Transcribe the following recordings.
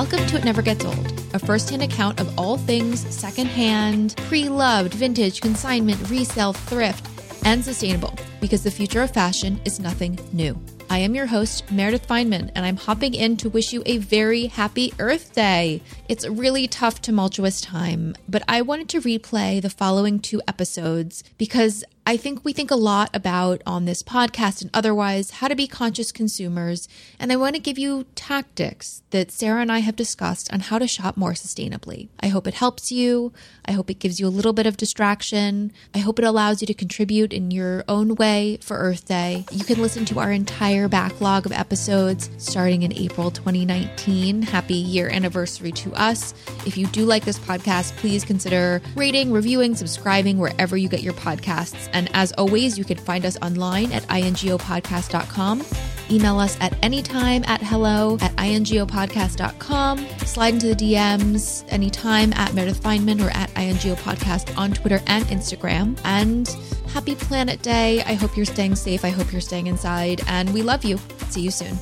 Welcome to It Never Gets Old, a first hand account of all things secondhand, pre loved, vintage, consignment, resale, thrift, and sustainable, because the future of fashion is nothing new. I am your host, Meredith Fineman, and I'm hopping in to wish you a very happy Earth Day. It's a really tough, tumultuous time, but I wanted to replay the following two episodes because I think we think a lot about on this podcast and otherwise how to be conscious consumers. And I want to give you tactics that Sarah and I have discussed on how to shop more sustainably. I hope it helps you. I hope it gives you a little bit of distraction. I hope it allows you to contribute in your own way for Earth Day. You can listen to our entire backlog of episodes starting in April 2019. Happy year anniversary to us. If you do like this podcast, please consider rating, reviewing, subscribing wherever you get your podcasts. As always, you can find us online at ingopodcast.com. Email us at anytime at hello at ingopodcast.com. Slide into the DMs anytime at Meredith Fineman or at ingopodcast on Twitter and Instagram. And happy Planet Day. I hope you're staying safe. I hope you're staying inside. And we love you. See you soon.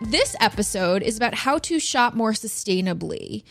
This episode is about how to shop more sustainably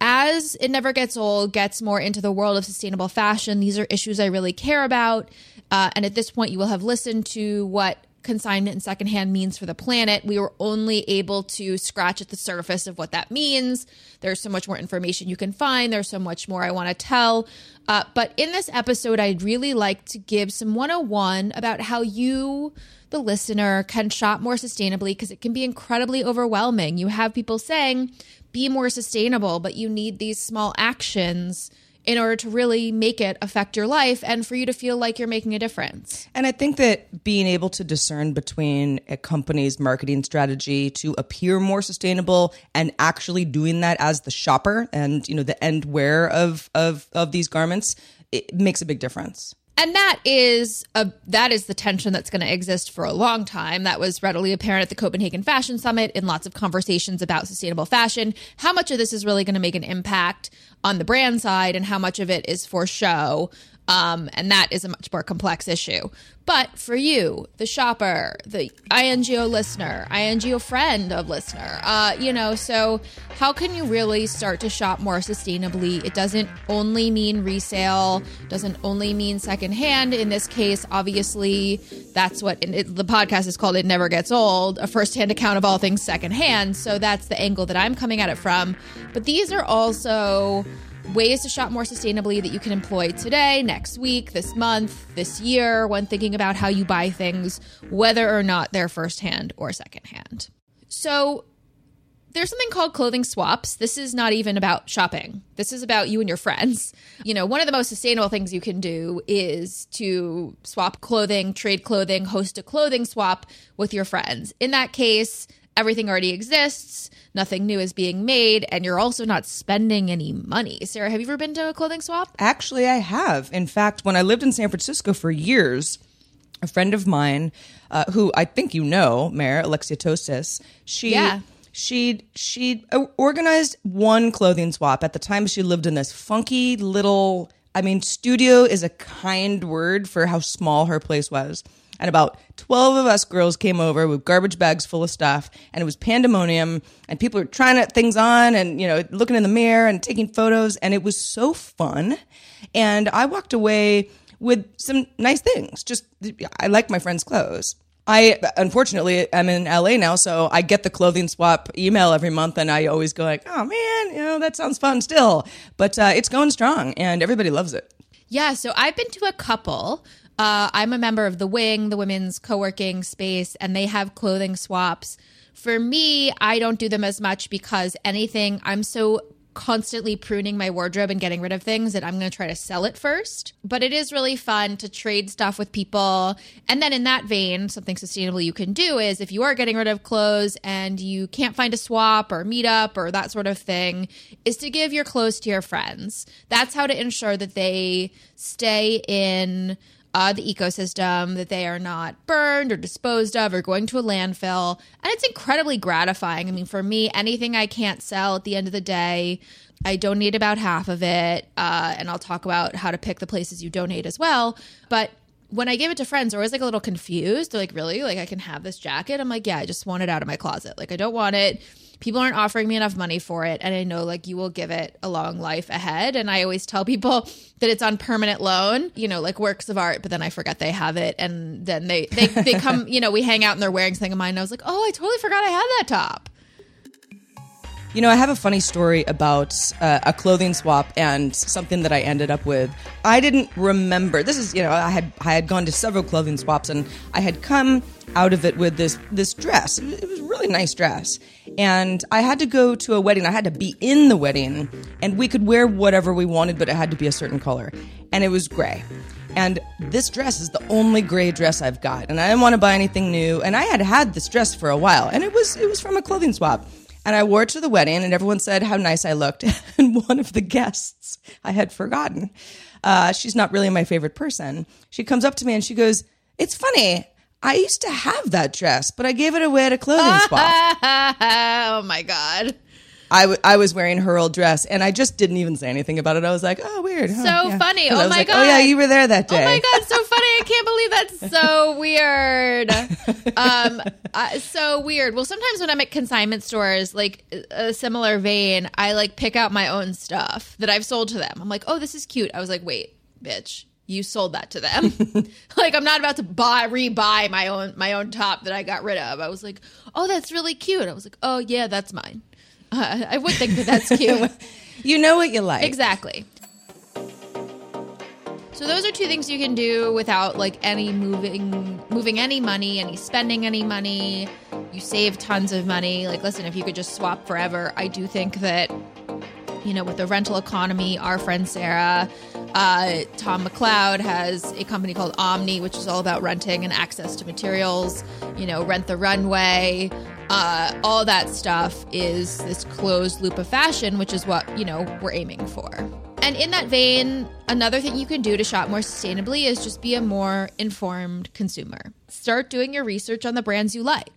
as it never gets old, gets more into the world of sustainable fashion, these are issues I really care about. Uh, and at this point, you will have listened to what consignment and secondhand means for the planet. We were only able to scratch at the surface of what that means. There's so much more information you can find. There's so much more I want to tell. Uh, but in this episode, I'd really like to give some 101 about how you, the listener, can shop more sustainably because it can be incredibly overwhelming. You have people saying, be more sustainable, but you need these small actions in order to really make it affect your life and for you to feel like you're making a difference. And I think that being able to discern between a company's marketing strategy to appear more sustainable and actually doing that as the shopper and you know the end wear of of of these garments it makes a big difference and that is a that is the tension that's going to exist for a long time. That was readily apparent at the copenhagen fashion summit in lots of conversations about sustainable fashion. How much of this is really going to make an impact on the brand side and how much of it is for show um, and that is a much more complex issue. But for you, the shopper, the INGO listener, INGO friend of listener, uh, you know, so how can you really start to shop more sustainably? It doesn't only mean resale, doesn't only mean secondhand. In this case, obviously, that's what it, the podcast is called. It never gets old, a firsthand account of all things secondhand. So that's the angle that I'm coming at it from. But these are also ways to shop more sustainably that you can employ today, next week, this month, this year, when thinking about how you buy things, whether or not they're firsthand or secondhand. So, there's something called clothing swaps. This is not even about shopping. This is about you and your friends. You know, one of the most sustainable things you can do is to swap clothing, trade clothing, host a clothing swap with your friends. In that case, everything already exists, nothing new is being made, and you're also not spending any money. Sarah, have you ever been to a clothing swap? Actually, I have. In fact, when I lived in San Francisco for years, a friend of mine, uh, who I think you know, Mayor Alexia Tostes, she. Yeah. She she organized one clothing swap at the time. She lived in this funky little. I mean, studio is a kind word for how small her place was. And about 12 of us girls came over with garbage bags full of stuff and it was pandemonium and people were trying things on and you know looking in the mirror and taking photos and it was so fun and i walked away with some nice things just i like my friends clothes I unfortunately am in LA now, so I get the clothing swap email every month, and I always go like, "Oh man, you know that sounds fun still," but uh, it's going strong, and everybody loves it. Yeah, so I've been to a couple. Uh, I'm a member of the Wing, the women's co working space, and they have clothing swaps. For me, I don't do them as much because anything, I'm so constantly pruning my wardrobe and getting rid of things that I'm going to try to sell it first. But it is really fun to trade stuff with people. And then in that vein, something sustainable you can do is if you are getting rid of clothes and you can't find a swap or meetup or that sort of thing, is to give your clothes to your friends. That's how to ensure that they stay in uh, the ecosystem, that they are not burned or disposed of or going to a landfill. And it's incredibly gratifying. I mean, for me, anything I can't sell at the end of the day, I donate about half of it. Uh, and I'll talk about how to pick the places you donate as well. But when I give it to friends, they're always like a little confused. They're like, really? Like, I can have this jacket? I'm like, yeah, I just want it out of my closet. Like, I don't want it people aren't offering me enough money for it and i know like you will give it a long life ahead. And i always tell people that it's on permanent loan you know like works of art but then i forget they have it and then they they, they come you know we hang out and they're wearing something of mine and i was like oh i totally forgot i had that top you know, I have a funny story about uh, a clothing swap and something that I ended up with. I didn't remember. This is, you know, I had I had gone to several clothing swaps and I had come out of it with this this dress. It was a really nice dress. And I had to go to a wedding. I had to be in the wedding and we could wear whatever we wanted, but it had to be a certain color. And it was gray. And this dress is the only gray dress I've got. And I didn't want to buy anything new. And I had had this dress for a while. And it was it was from a clothing swap. And I wore it to the wedding, and everyone said how nice I looked. and one of the guests I had forgotten, uh, she's not really my favorite person. She comes up to me and she goes, It's funny. I used to have that dress, but I gave it away at a clothing swap. oh my God. I, w- I was wearing her old dress and I just didn't even say anything about it. I was like, oh, weird. So yeah. funny. Oh my like, God. Oh, yeah, you were there that day. Oh my God. So funny. I can't believe that's so weird. Um, uh, so weird. Well, sometimes when I'm at consignment stores, like a similar vein, I like pick out my own stuff that I've sold to them. I'm like, oh, this is cute. I was like, wait, bitch you sold that to them. like I'm not about to buy re-buy my own my own top that I got rid of. I was like, "Oh, that's really cute." I was like, "Oh, yeah, that's mine." Uh, I would think that that's cute. you know what you like. Exactly. So those are two things you can do without like any moving moving any money, any spending any money. You save tons of money. Like listen, if you could just swap forever, I do think that you know, with the rental economy, our friend Sarah, uh, Tom McLeod has a company called Omni, which is all about renting and access to materials, you know, rent the runway, uh, all that stuff is this closed loop of fashion, which is what, you know, we're aiming for. And in that vein, another thing you can do to shop more sustainably is just be a more informed consumer. Start doing your research on the brands you like.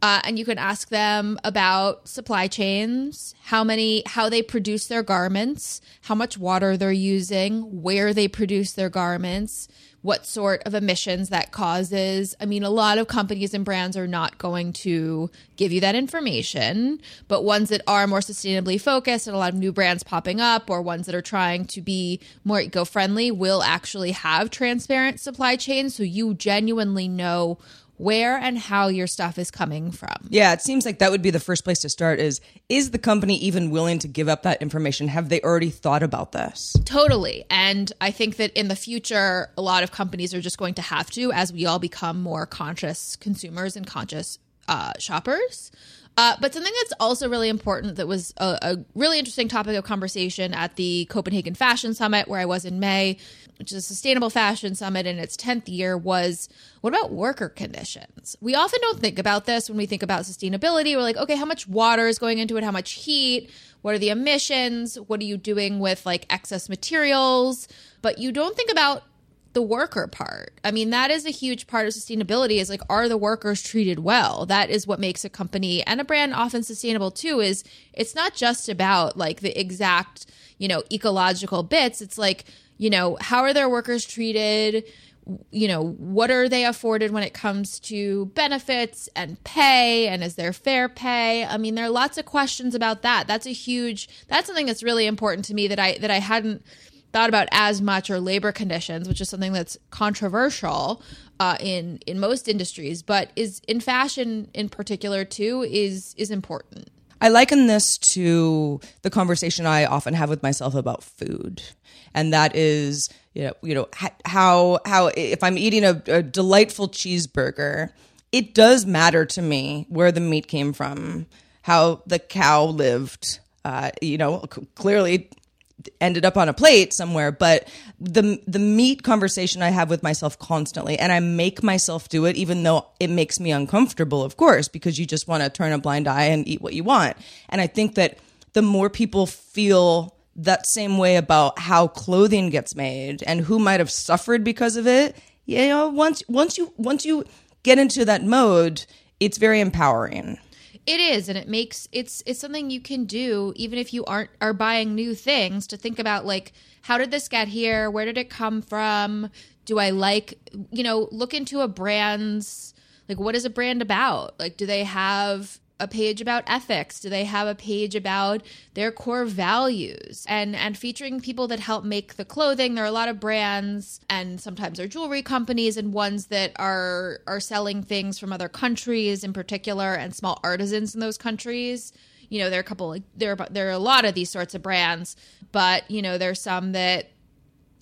Uh, and you can ask them about supply chains, how many, how they produce their garments, how much water they're using, where they produce their garments, what sort of emissions that causes. I mean, a lot of companies and brands are not going to give you that information, but ones that are more sustainably focused and a lot of new brands popping up or ones that are trying to be more eco friendly will actually have transparent supply chains. So you genuinely know where and how your stuff is coming from. Yeah, it seems like that would be the first place to start is is the company even willing to give up that information? Have they already thought about this? Totally. And I think that in the future a lot of companies are just going to have to as we all become more conscious consumers and conscious uh, shoppers. Uh, but something that's also really important that was a, a, really interesting topic of conversation at the Copenhagen Fashion Summit, where I was in May, which is a sustainable fashion summit in its 10th year, was what about worker conditions? We often don't think about this when we think about sustainability. We're like, okay, how much water is going into it? How much heat? What are the emissions? What are you doing with like excess materials? But you don't think about the worker part. I mean, that is a huge part of sustainability is like are the workers treated well? That is what makes a company and a brand often sustainable too is it's not just about like the exact, you know, ecological bits. It's like, you know, how are their workers treated? you know, what are they afforded when it comes to benefits and pay? And is there fair pay? I mean, there are lots of questions about that. That's a huge, that's something that's really important to me that I, that I hadn't thought about as much or labor conditions, which is something that's controversial uh, in, in most industries, but is in fashion in particular too, is, is important. I liken this to the conversation I often have with myself about food. And that is, you know, you know how how if I'm eating a, a delightful cheeseburger, it does matter to me where the meat came from, how the cow lived. Uh, you know, clearly ended up on a plate somewhere but the the meat conversation i have with myself constantly and i make myself do it even though it makes me uncomfortable of course because you just want to turn a blind eye and eat what you want. And i think that the more people feel that same way about how clothing gets made and who might have suffered because of it you know once once you once you get into that mode it's very empowering it is, and it makes it's it's something you can do even if you aren't are buying new things to think about like how did this get here? Where did it come from? Do I like you know look into a brand's like what is a brand about? Like do they have a page about ethics? Do they have a page about their core values and and featuring people that help make the clothing? There are a lot of brands and sometimes they're jewelry companies and ones that are are selling things from other countries in particular and small artisans in those countries. You know, there are a couple like there are, there are a lot of these sorts of brands, but you know, there's some that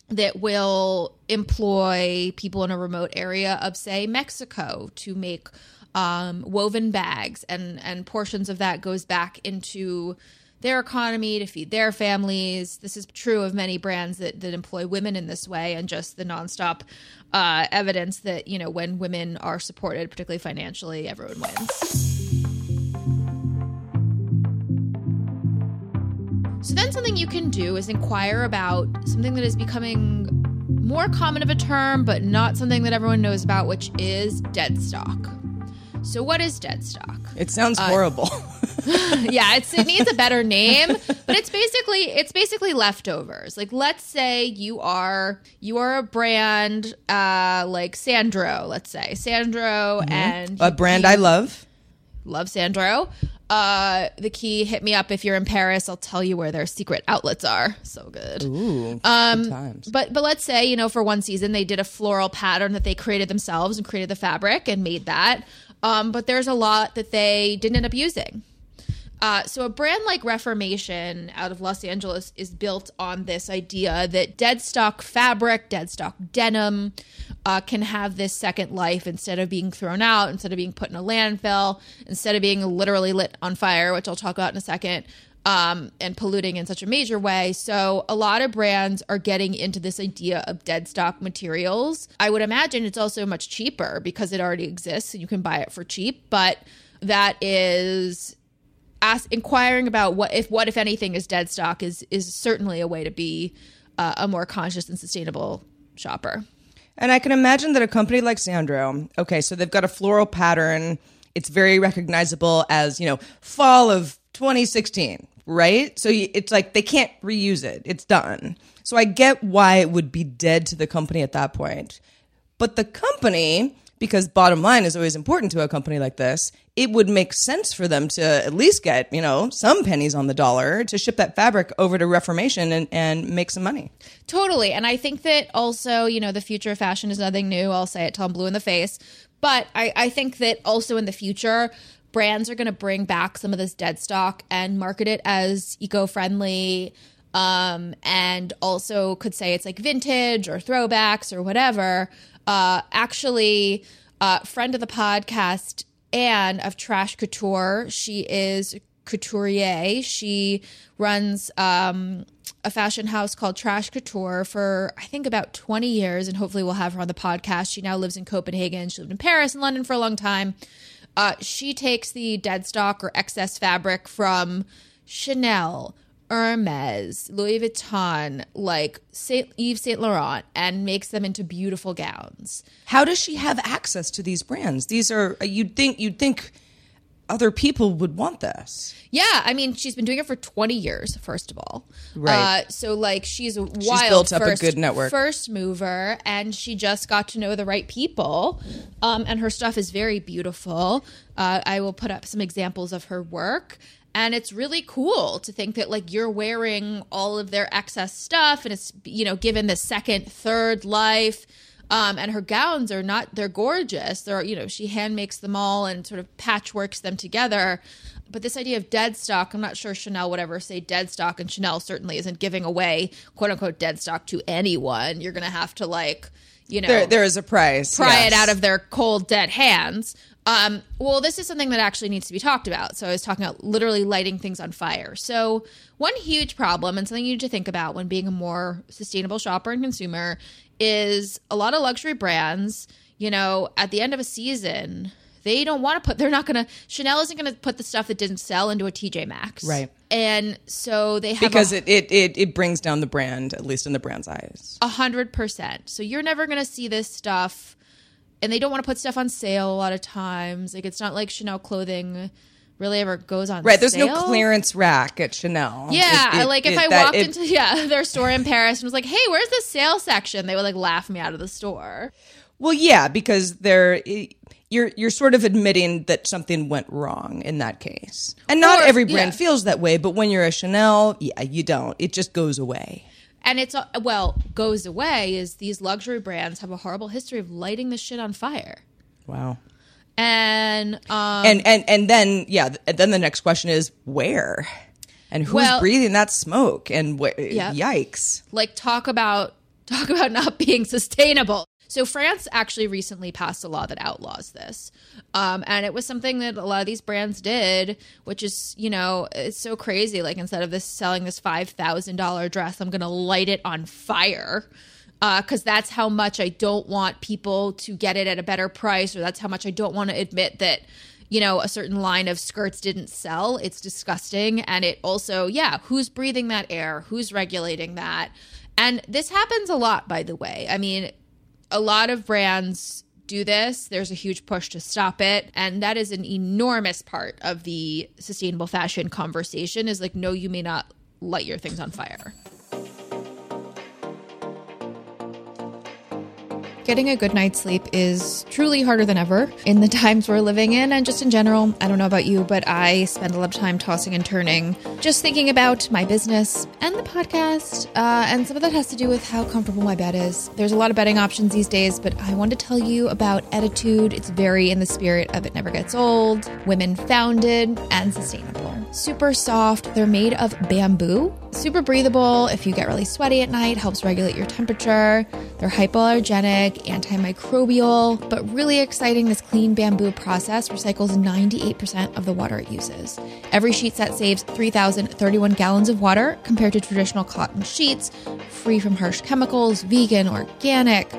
that will employ people in a remote area of say Mexico to make um, woven bags, and and portions of that goes back into their economy to feed their families. This is true of many brands that that employ women in this way, and just the nonstop uh, evidence that you know when women are supported, particularly financially, everyone wins. So then something you can do is inquire about something that is becoming more common of a term, but not something that everyone knows about, which is dead stock. So, what is dead stock? It sounds uh, horrible. yeah, it's, it needs a better name, but it's basically it's basically leftovers. Like, let's say you are you are a brand uh, like Sandro. Let's say Sandro mm-hmm. and a brand I love. Love Sandro. Uh, the key hit me up if you're in Paris. I'll tell you where their secret outlets are. So good. Ooh, um, good times. But but let's say you know for one season they did a floral pattern that they created themselves and created the fabric and made that. Um, but there's a lot that they didn't end up using. Uh, so a brand like Reformation out of Los Angeles is built on this idea that dead stock fabric, dead stock denim, uh, can have this second life instead of being thrown out, instead of being put in a landfill, instead of being literally lit on fire, which I'll talk about in a second um, and polluting in such a major way. So a lot of brands are getting into this idea of dead stock materials. I would imagine it's also much cheaper because it already exists and you can buy it for cheap. But that is ask, inquiring about what if what if anything is dead stock is is certainly a way to be uh, a more conscious and sustainable shopper. And I can imagine that a company like Sandro, okay, so they've got a floral pattern. It's very recognizable as, you know, fall of 2016 right? So it's like they can't reuse it. It's done. So I get why it would be dead to the company at that point. But the company, because bottom line is always important to a company like this, it would make sense for them to at least get, you know, some pennies on the dollar to ship that fabric over to Reformation and, and make some money. Totally. And I think that also, you know, the future of fashion is nothing new. I'll say it till I'm blue in the face. But I, I think that also in the future, brands are going to bring back some of this dead stock and market it as eco-friendly um, and also could say it's like vintage or throwbacks or whatever uh, actually uh, friend of the podcast anne of trash couture she is couturier she runs um, a fashion house called Trash Couture for I think about 20 years and hopefully we'll have her on the podcast. She now lives in Copenhagen. She lived in Paris and London for a long time. Uh, she takes the dead stock or excess fabric from Chanel, Hermes, Louis Vuitton, like Saint Yves Saint Laurent, and makes them into beautiful gowns. How does she have access to these brands? These are uh, you'd think you'd think other people would want this. Yeah, I mean, she's been doing it for 20 years, first of all. Right. Uh, so, like, she's a wild built up a good network. first mover, and she just got to know the right people. Um, and her stuff is very beautiful. Uh, I will put up some examples of her work. And it's really cool to think that, like, you're wearing all of their excess stuff and it's, you know, given the second, third life. Um, and her gowns are not, they're gorgeous. They're, you know, she hand makes them all and sort of patchworks them together. But this idea of dead stock, I'm not sure Chanel would ever say dead stock, and Chanel certainly isn't giving away quote unquote dead stock to anyone. You're going to have to, like, you know, There, there is a price. pry yes. it out of their cold dead hands. Um, well, this is something that actually needs to be talked about. So I was talking about literally lighting things on fire. So one huge problem and something you need to think about when being a more sustainable shopper and consumer is a lot of luxury brands. You know, at the end of a season, they don't want to put. They're not going to. Chanel isn't going to put the stuff that didn't sell into a TJ Maxx, Right. And so they have because a, it, it, it, it brings down the brand, at least in the brand's eyes. A hundred percent. So you're never gonna see this stuff, and they don't want to put stuff on sale a lot of times. Like it's not like Chanel clothing really ever goes on. Right. There's sale. no clearance rack at Chanel. Yeah, It- it- like if it- I walked into yeah their store in Paris and was like, "Hey, where's the sale section?" They would like laugh me out of the store. Well, yeah, because they're you're you're sort of admitting that something went wrong in that case. And not Or- every brand yeah. feels that way, but when you're a Chanel, yeah, you don't. It just goes away. And it's uh, well goes away is these luxury brands have a horrible history of lighting the shit on fire. Wow. And um, and and and then yeah, then the next question is where? And who's Well- breathing that smoke? And wh- Yeah. yikes. like talk about talk about not being sustainable. So France actually recently passed a law that outlaws this, um, and it was something that a lot of these brands did, which is you know it's so crazy. Like instead of this selling this five thousand dollar dress, I'm gonna light it on fire. Because that's how much I don't want people to get it at a better price, or that's how much I don't want to admit that you know, a certain line of skirts didn't sell. It's disgusting. And it also, yeah, who's breathing that air? Who's regulating that? And this happens a lot, by the way. I mean, a lot of brands do this. There's a huge push to stop it. And that is an enormous part of the sustainable fashion conversation is like, no, you may not light your things on fire. Getting a good night's sleep is truly harder than ever in the times we're living in, and just in general. I don't know about you, but I spend a lot of time tossing and turning, just thinking about my business and the podcast. Uh, and some of that has to do with how comfortable my bed is. There's a lot of bedding options these days, but I want to tell you about Ettitude. It's very in the spirit of It Never Gets Old, women founded, and sustainable. Super soft, they're made of bamboo, super breathable if you get really sweaty at night, helps regulate your temperature. They're hypoallergenic, antimicrobial, but really exciting. This clean bamboo process recycles 98% of the water it uses. Every sheet set saves 3,031 gallons of water compared to traditional cotton sheets, free from harsh chemicals, vegan, organic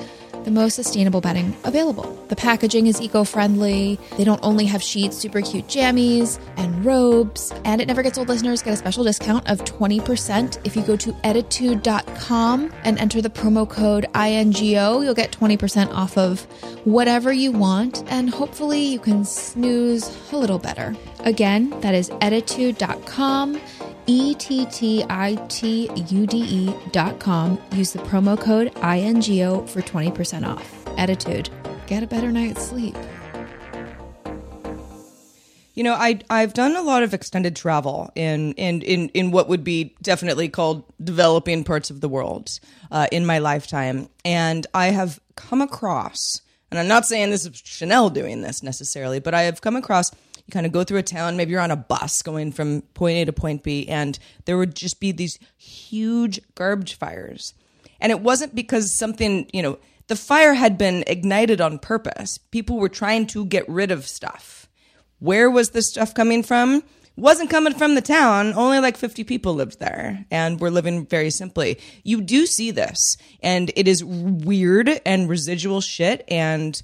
the most sustainable bedding available. The packaging is eco friendly. They don't only have sheets, super cute jammies and robes. And it never gets old listeners get a special discount of 20% if you go to ettitude.com and enter the promo code INGO. You'll get 20% off of whatever you want, and hopefully you can snooze a little better. Again, that is ettitude.com. E T T I T U D E dot com. Use the promo code INGO for 20% off. Ettitude. Get a better night's sleep. You know, I I've done a lot of extended travel in in in, in what would be definitely called developing parts of the world uh, in my lifetime, and I have come across, and I'm not saying this is Chanel doing this necessarily, but I have come across. You kind of go through a town, maybe you're on a bus going from point A to point B, and there would just be these huge garbage fires. And it wasn't because something, you know, the fire had been ignited on purpose. People were trying to get rid of stuff. Where was this stuff coming from? Wasn't coming from the town. Only like 50 people lived there and were living very simply. You do see this, and it is weird and residual shit and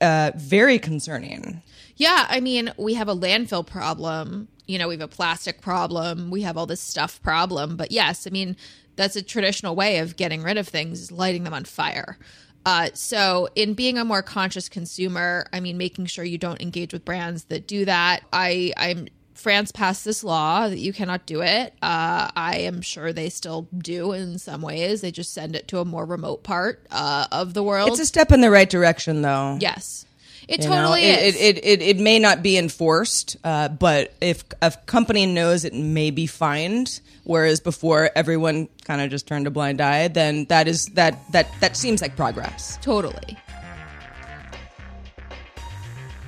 uh, very concerning. Yeah, I mean, we have a landfill problem. You know, we have a plastic problem. We have all this stuff problem. But yes, I mean, that's a traditional way of getting rid of things is lighting them on fire. Uh, so, in being a more conscious consumer, I mean, making sure you don't engage with brands that do that. I, I'm France passed this law that you cannot do it. Uh, I am sure they still do in some ways. They just send it to a more remote part uh, of the world. It's a step in the right direction, though. yes, it You know, totally it, is. It, it, it, it may not be enforced, uh, but if a company knows it may be fined, whereas before everyone kind of just turned a blind eye, then that is that that that seems like progress. Totally.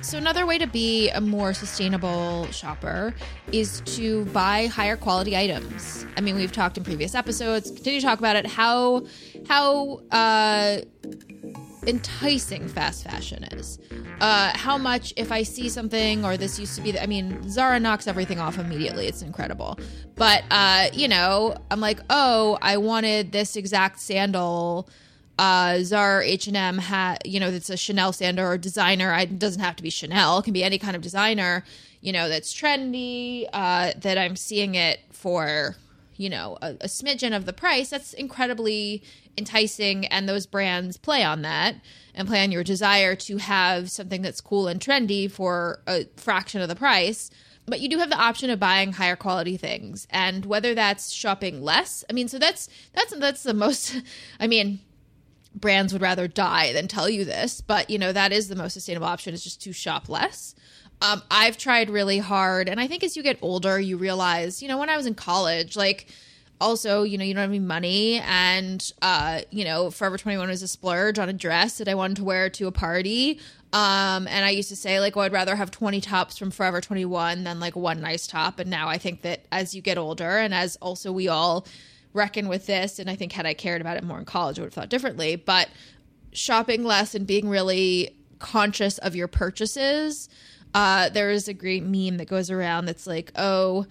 So, another way to be a more sustainable shopper is to buy higher quality items. I mean, we've talked in previous episodes, continue to talk about it, how, how, uh, enticing fast fashion is. Uh, how much, if I see something or this used to be, I mean, Zara knocks everything off immediately. It's incredible. But, uh, you know, I'm like, oh, I wanted this exact sandal. Uh, Zara H&M had, you know, it's a Chanel sandal or designer. I, it doesn't have to be Chanel. It can be any kind of designer, you know, that's trendy, uh, that I'm seeing it for you know a, a smidgen of the price that's incredibly enticing and those brands play on that and play on your desire to have something that's cool and trendy for a fraction of the price but you do have the option of buying higher quality things and whether that's shopping less i mean so that's that's that's the most i mean brands would rather die than tell you this, but you know that is the most sustainable option is just to shop less. Um, I've tried really hard, and I think as you get older, you realize, you know, when I was in college, like also, you know, you don't have any money, and uh, you know, Forever Twenty One was a splurge on a dress that I wanted to wear to a party. Um, and I used to say like, well, I'd rather have 20 tops from Forever 21 than like one nice top. And now I think that as you get older and as also we all reckon with this, and I think had I cared about it more in college, I would have thought differently. But shopping less and being really conscious of your purchases. Uh, there is a great meme that goes around that's like, oh,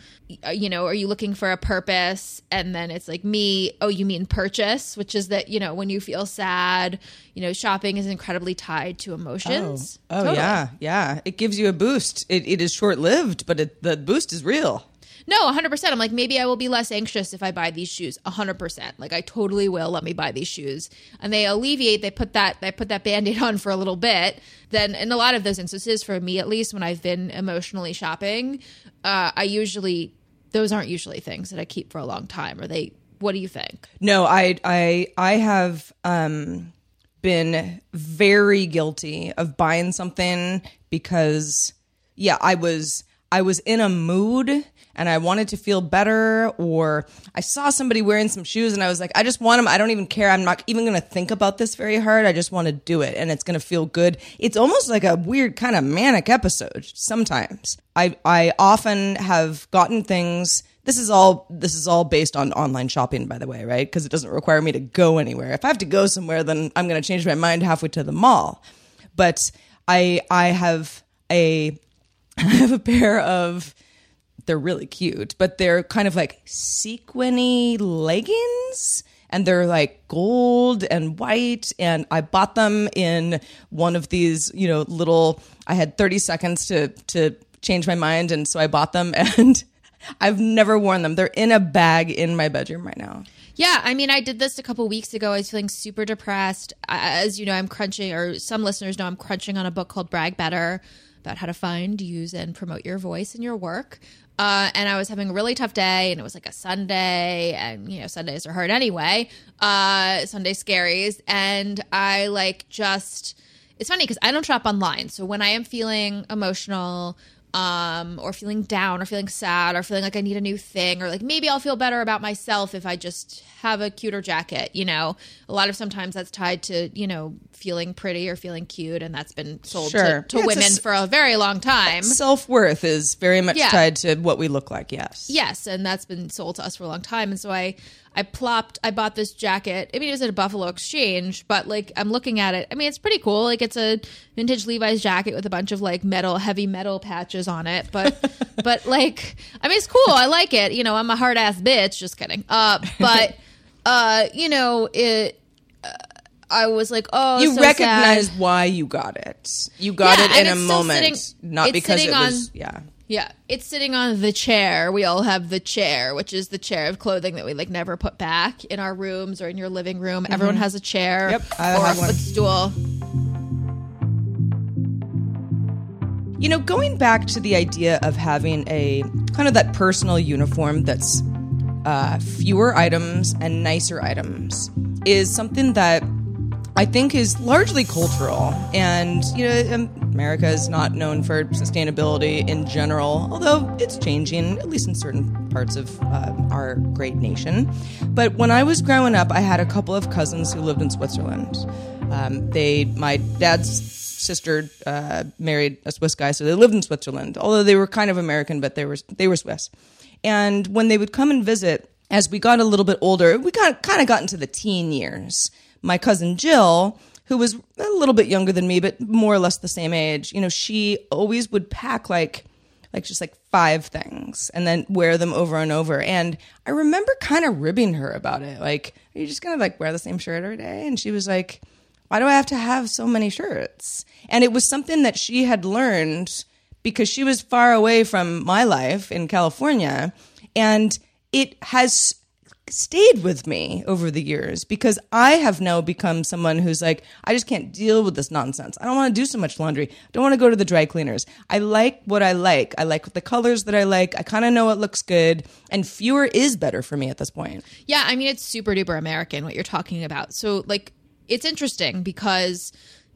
you know, are you looking for a purpose? And then it's like me, oh, you mean purchase, which is that, you know, when you feel sad, you know, shopping is incredibly tied to emotions. Oh Totally. yeah, yeah. It gives you a boost. It, it is short lived, but it, the boost is real. No, 100%. I'm like, maybe I will be less anxious if I buy these shoes. 100%. Like, I totally will. Let me buy these shoes. And they alleviate, they put that, they put that band aid on for a little bit. Then, in a lot of those instances, for me at least, when I've been emotionally shopping, uh, I usually, those aren't usually things that I keep for a long time. Or they, what do you think? No, I I I have um been very guilty of buying something because yeah, I was I was in a mood and I wanted to feel better or I saw somebody wearing some shoes and I was like I just want them. I don't even care. I'm not even going to think about this very hard. I just want to do it and it's going to feel good. It's almost like a weird kind of manic episode sometimes. I I often have gotten things. This is all this is all based on online shopping by the way right? Because it doesn't require me to go anywhere. If i have to go somewhere then i'm going to change my mind halfway to the mall. But i i have a i have a pair of they're really cute but they're kind of like sequiny leggings and they're like gold and white and i bought them in one of these you know little i had 30 seconds to to change my mind and so i bought them and I've never worn them. They're in a bag in my bedroom right now. Yeah, I mean, I did this a couple weeks ago. I was feeling super depressed. As you know, I'm crunching, or some listeners know, I'm crunching on a book called Brag Better about how to find, use, and promote your voice in your work. Uh, and I was having a really tough day, and it was like a Sunday, and you know, Sundays are hard anyway. Uh, Sunday scaries, and I like just. It's funny because I don't shop online, so when I am feeling emotional um or feeling down or feeling sad or feeling like I need a new thing or like maybe I'll feel better about myself if I just have a cuter jacket, you know. A lot of sometimes that's tied to, you know, feeling pretty or feeling cute and that's been sold Sure. to, to Yeah, it's a women for a very long time. Self worth is very much Yeah. tied to what we look like. Yes. Yes, and that's been sold to us for a long time. And so I I plopped I bought this jacket. I mean it was at a Buffalo Exchange, but like I'm looking at it. I mean it's pretty cool. Like it's a vintage Levi's jacket with a bunch of like metal heavy metal patches on it. But but like I mean it's cool. I like it. You know, I'm a hard ass bitch, just kidding. Uh but uh you know, it uh, I was like, oh, You so recognize sad. why you got it. You got Yeah, it in a moment, sitting- not because it was. on- yeah. Yeah, it's sitting on the chair. We all have the chair, which is the chair of clothing that we like never put back in our rooms or in your living room. Everyone has a chair Yep, or a footstool. You know, going back to the idea of having a kind of that personal uniform that's uh, fewer items and nicer items is something that I think is largely cultural. And, you know, um, America is not known for sustainability in general, although it's changing, at least in certain parts of uh, our great nation. But when I was growing up, I had a couple of cousins who lived in Switzerland. Um, they, my dad's sister uh, married a Swiss guy, so they lived in Switzerland. Although they were kind of American, but they were they were Swiss. And when they would come and visit, as we got a little bit older, we kind of got into the teen years. My cousin Jill, who was a little bit younger than me, but more or less the same age, you know, she always would pack like like just like five things and then wear them over and over. And I remember kind of ribbing her about it. Like, are you just gonna like wear the same shirt every day? And she was like, why do I have to have so many shirts? And it was something that she had learned because she was far away from my life in California. And it has stayed with me over the years because I have now become someone who's like, I just can't deal with this nonsense. I don't want to do so much laundry. I don't want to go to the dry cleaners. I like what I like. I like the colors that I like. I kind of know what looks good. And fewer is better for me at this point. Yeah, I mean it's super duper American what you're talking about. So like it's interesting because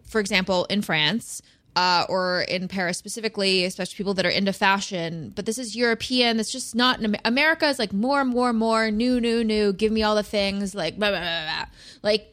for example, in France, uh, or in Paris specifically, especially people that are into fashion. But this is European. That's just not in Am- America. Is like more, and more, and more, new, new, new. Give me all the things. Like, blah, blah, blah. like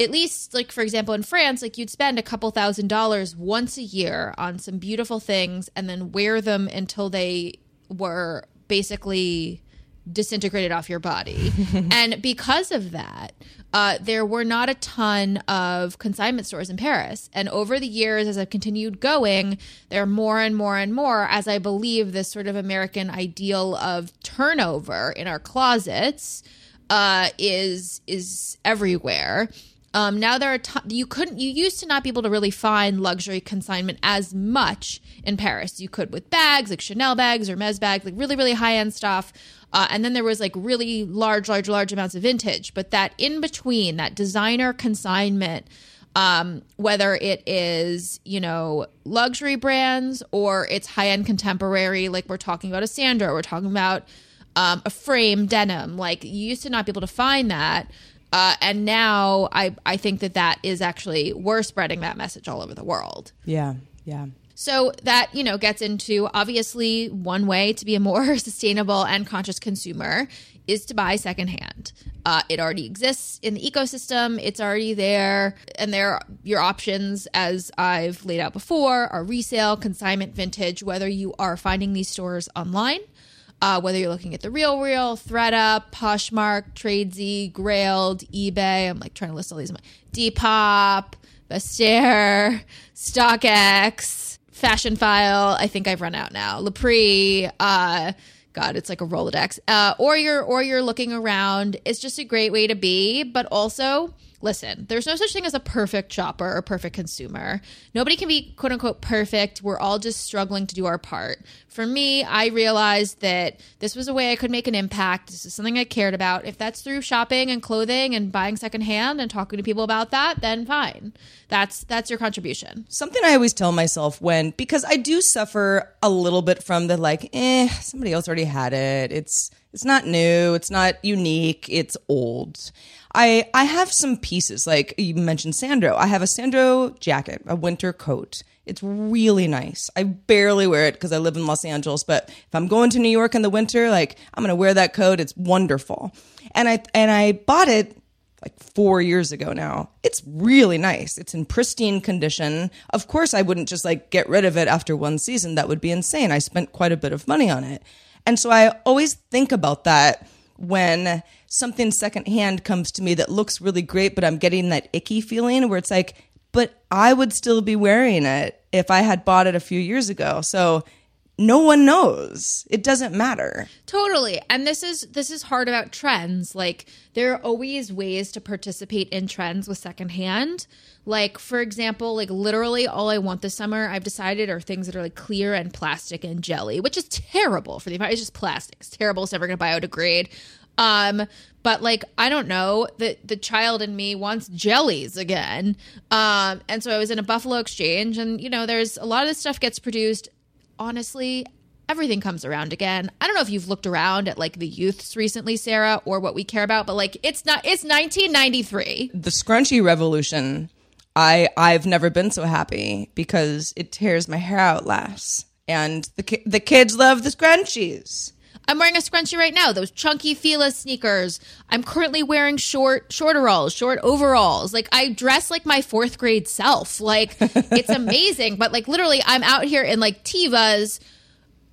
at least like for example in France, like you'd spend a couple thousand dollars once a year on some beautiful things and then wear them until they were basically disintegrated off your body. and because of that, uh, there were not a ton of consignment stores in Paris. And over the years, as I've continued going, there are more and more and more, as I believe this sort of American ideal of turnover in our closets uh, is is everywhere. Um, now there are t- you couldn't you used to not be able to really find luxury consignment as much in Paris. You could with bags like Chanel bags or Hermes bags, like really really high end stuff. Uh, and then there was like really large, large, large amounts of vintage. But that in between, that designer consignment, um, whether it is, you know, luxury brands or it's high end contemporary, like we're talking about a Sandro, we're talking about um, a frame denim. Like you used to not be able to find that. Uh, and now I, I think that that is actually, we're spreading that message all over the world. Yeah, yeah. So that, you know, gets into obviously one way to be a more sustainable and conscious consumer is to buy secondhand. Uh, it already exists in the ecosystem. It's already there. And there, your options, as I've laid out before, are resale, consignment, vintage, whether you are finding these stores online, uh, whether you're looking at the Real Real, ThredUp, Poshmark, Tradesy, Grailed, eBay. I'm like trying to list all these. Depop, Vestiaire, StockX, Fashionphile. I think I've run out now. LePrix. Uh, God, it's like a Rolodex. Uh, or you're or you're looking around. It's just a great way to be, but also listen, there's no such thing as a perfect shopper or perfect consumer. Nobody can be quote unquote perfect. We're all just struggling to do our part. For me, I realized that this was a way I could make an impact. This is something I cared about. If that's through shopping and clothing and buying secondhand and talking to people about that, then fine. That's that's your contribution. Something I always tell myself when because I do suffer a little bit from the like, eh, somebody else already had it. It's it's not new, it's not unique, it's old. I I have some pieces like you mentioned Sandro. I have a Sandro jacket, a winter coat. It's really nice. I barely wear it because I live in Los Angeles, but if I'm going to New York in the winter, like I'm to wear that coat. It's wonderful. And I and I bought it like four years ago now. It's really nice. It's in pristine condition. Of course, I wouldn't just like get rid of it after one season. That would be insane. I spent quite a bit of money on it. And so I always think about that when something secondhand comes to me that looks really great, but I'm getting that icky feeling where it's like, but I would still be wearing it if I had bought it a few years ago. So no one knows. It doesn't matter. Totally. And this is this is hard about trends. Like there are always ways to participate in trends with secondhand. Like for example, like literally all I want this summer, I've decided are things that are like clear and plastic and jelly, which is terrible for the environment. It's just plastic. It's terrible. It's never going to biodegrade. Um, but like I don't know, the the child in me wants jellies again. Um, and so I was in a Buffalo Exchange, and you know, there's a lot of this stuff gets produced honestly, everything comes around again. I don't know if you've looked around at like the youths recently, Sarah, or what we care about, but like it's not it's 1993. The scrunchy revolution. I I've never been so happy because it tears my hair out less, and the ki- the kids love the scrunchies. I'm wearing a scrunchie right now, those chunky Fila sneakers. I'm currently wearing short shorteralls, short overalls. Like I dress like my fourth grade self. Like it's amazing. but like literally I'm out here in like Tevas,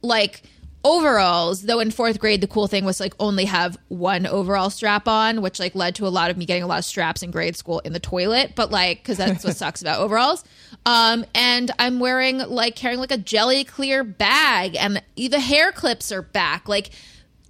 like overalls though in fourth grade the cool thing was like only have one overall strap on which like led to a lot of me getting a lot of straps in grade school in the toilet but like because that's what sucks about overalls. Um and i'm wearing like carrying like a jelly clear bag and the hair clips are back like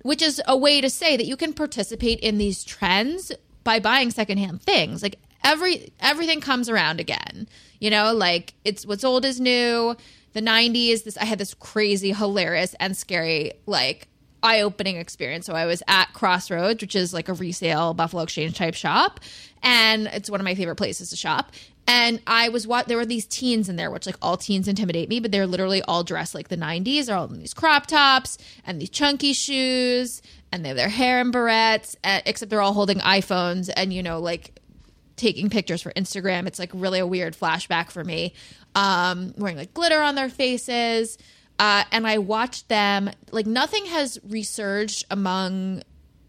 which is a way to say that you can participate in these trends by buying secondhand things. Like every everything comes around again you know? Like it's what's old is new the 90s this i had this crazy hilarious and scary like eye-opening experience so i was at crossroads which is like a resale buffalo exchange type shop and it's one of my favorite places to shop and i was what there were these teens in there which like all teens intimidate me but they're literally all dressed like the 90s they're all in these crop tops and these chunky shoes and they have their hair in barrettes uh, except they're all holding iphones and you know like taking pictures for Instagram. It's like really a weird flashback for me. Um, wearing like glitter on their faces. Uh, and I watched them, like, nothing has resurged among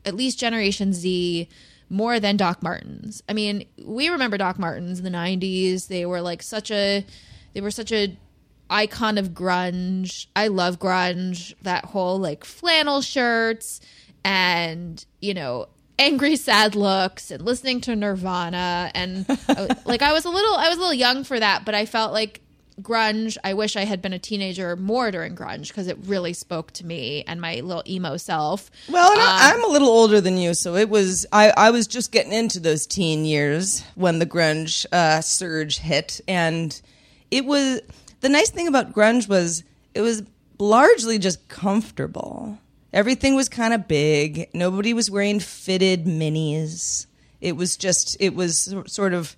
at least Generation Z more than Doc Martens. I mean, we remember Doc Martens in the 90s. They were like such a, they were such a, icon of grunge. I love grunge. That whole like flannel shirts and, you know, angry sad looks and listening to Nirvana and uh, like I was a little I was a little young for that, but I felt like grunge. I wish I had been a teenager more during grunge because it really spoke to me and my little emo self. Well, Um, I'm a little older than you, so it was I, I was just getting into those teen years when the grunge uh, surge hit, and it was the nice thing about grunge was it was largely just comfortable. Everything was kind of big. Nobody was wearing fitted minis. It was just it was sort of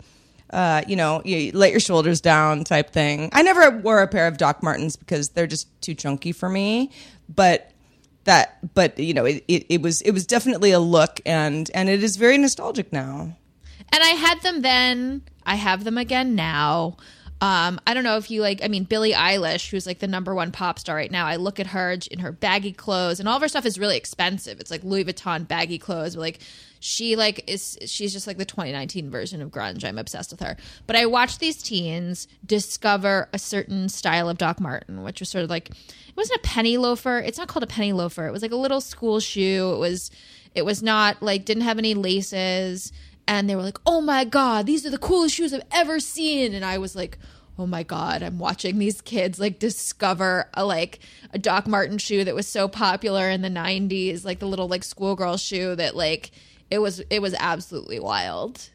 uh, you know, you let your shoulders down type thing. I never wore a pair of Doc Martens because they're just too chunky for me. But that, but you know, it, it, it was it was definitely a look, and and it is very nostalgic now. And I had them then. I have them again now. Um, I don't know if you like. I mean, Billie Eilish, who's like the number one pop star right now. I look at her in her baggy clothes, and all of her stuff is really expensive. It's like Louis Vuitton baggy clothes. But like, she like is she's just like the 2019 version of grunge. I'm obsessed with her. But I watched these teens discover a certain style of Doc Martin, which was sort of like it wasn't a penny loafer. It's not called a penny loafer. It was like a little school shoe. It was it was not like didn't have any laces and they were like, "Oh my god, these are the coolest shoes I've ever seen." And I was like, "Oh my god, I'm watching these kids like discover a like a Doc Martin shoe that was so popular in the 90s, like the little like schoolgirl shoe that like it was it was absolutely wild."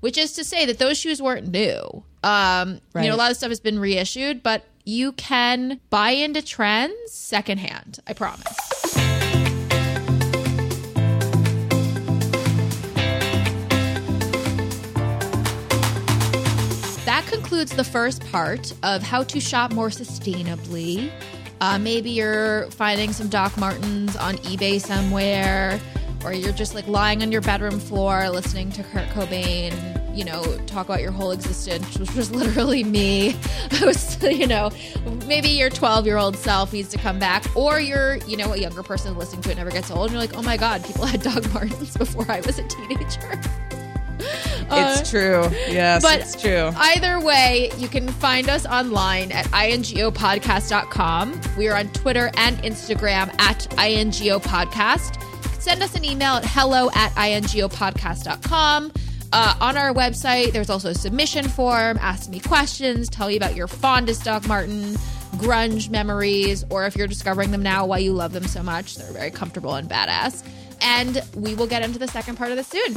Which is to say that those shoes weren't new. Um, you know, a lot of stuff has been reissued, but you can buy into trends secondhand. I promise. That concludes the first part of how to shop more sustainably. Uh, maybe you're finding some Doc Martens on eBay somewhere, or you're just like lying on your bedroom floor listening to Kurt Cobain, you know, talk about your whole existence, which was literally me. I was, you know, maybe your 12 year old self needs to come back, or you're, you know, a younger person listening to it never gets old, and you're like, oh my God, people had Doc Martens before I was a teenager. It's true. Yes, but it's true. Either way, you can find us online at ingopodcast.com. We are on Twitter and Instagram at ingopodcast. Send us an email at hello at ingopodcast.com. Uh, on our website, there's also a submission form. Ask me questions. Tell you about your fondest Doc Martin grunge memories, or if you're discovering them now why you love them so much. They're very comfortable and badass. And we will get into the second part of this soon.